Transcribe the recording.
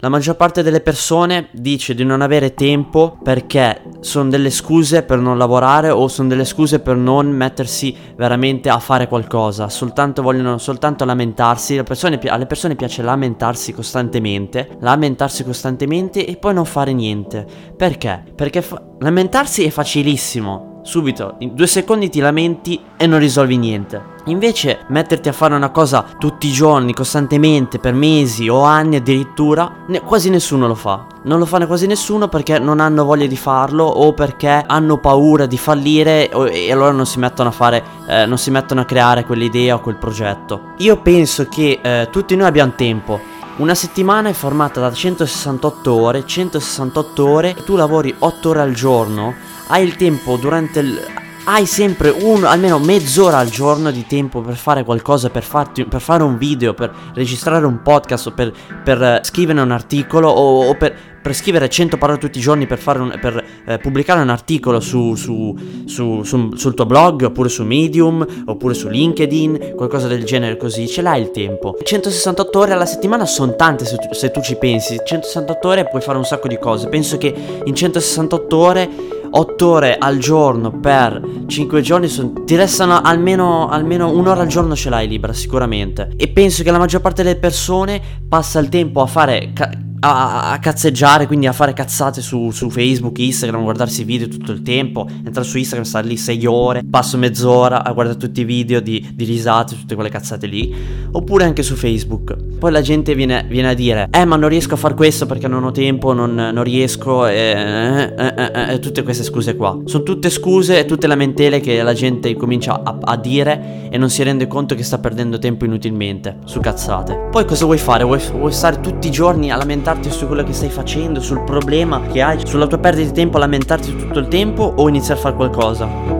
La maggior parte delle persone dice di non avere tempo perché sono delle scuse per non lavorare o sono delle scuse per non mettersi veramente a fare qualcosa, soltanto vogliono soltanto lamentarsi, persone, alle persone piace lamentarsi costantemente, lamentarsi costantemente e poi non fare niente. Perché? Perché fa- lamentarsi è facilissimo, subito, in due secondi ti lamenti e non risolvi niente. Invece metterti a fare una cosa tutti i giorni, costantemente, per mesi o anni addirittura, ne- quasi nessuno lo fa. Non lo fa quasi nessuno perché non hanno voglia di farlo o perché hanno paura di fallire o- e allora non si mettono a fare, eh, non si mettono a creare quell'idea o quel progetto. Io penso che eh, tutti noi abbiamo tempo. Una settimana è formata da 168 ore, 168 ore, tu lavori 8 ore al giorno, hai il tempo durante il hai sempre un, almeno mezz'ora al giorno di tempo per fare qualcosa, per, farti, per fare un video, per registrare un podcast o per, per scrivere un articolo o, o per, per, scrivere 100 parole tutti i giorni per, un, per uh, pubblicare un articolo su, su, su, sul tuo blog oppure su Medium oppure su LinkedIn, qualcosa del genere così, ce l'hai il tempo. 168 ore alla settimana sono tante se tu, se tu ci pensi, 168 ore puoi fare un sacco di cose, penso che in 168 ore 8 ore al giorno per 5 giorni son, ti restano almeno, almeno un'ora al giorno ce l'hai libera sicuramente. E penso che la maggior parte delle persone passa il tempo a fare ca- a, a, cazzeggiare, quindi a fare cazzate su, su, Facebook, Instagram, guardarsi video tutto il tempo, entrare su Instagram, stare lì 6 ore, passo mezz'ora a guardare tutti i video di, di risate, tutte quelle cazzate lì, oppure anche su Facebook. Poi la gente viene, viene, a dire, eh ma non riesco a fare questo perché non ho tempo, non, non riesco, eh, eh, eh, tutte queste scuse qua. Sono tutte scuse e tutte lamentele che la gente comincia a, a dire e non si rende conto che sta perdendo tempo inutilmente su cazzate. Poi cosa vuoi fare? Vuoi, vuoi stare tutti i giorni a lamentare? Lamentarti su quello che stai facendo, sul problema che hai, sulla tua perdita di tempo, lamentarti tutto il tempo o iniziare a fare qualcosa?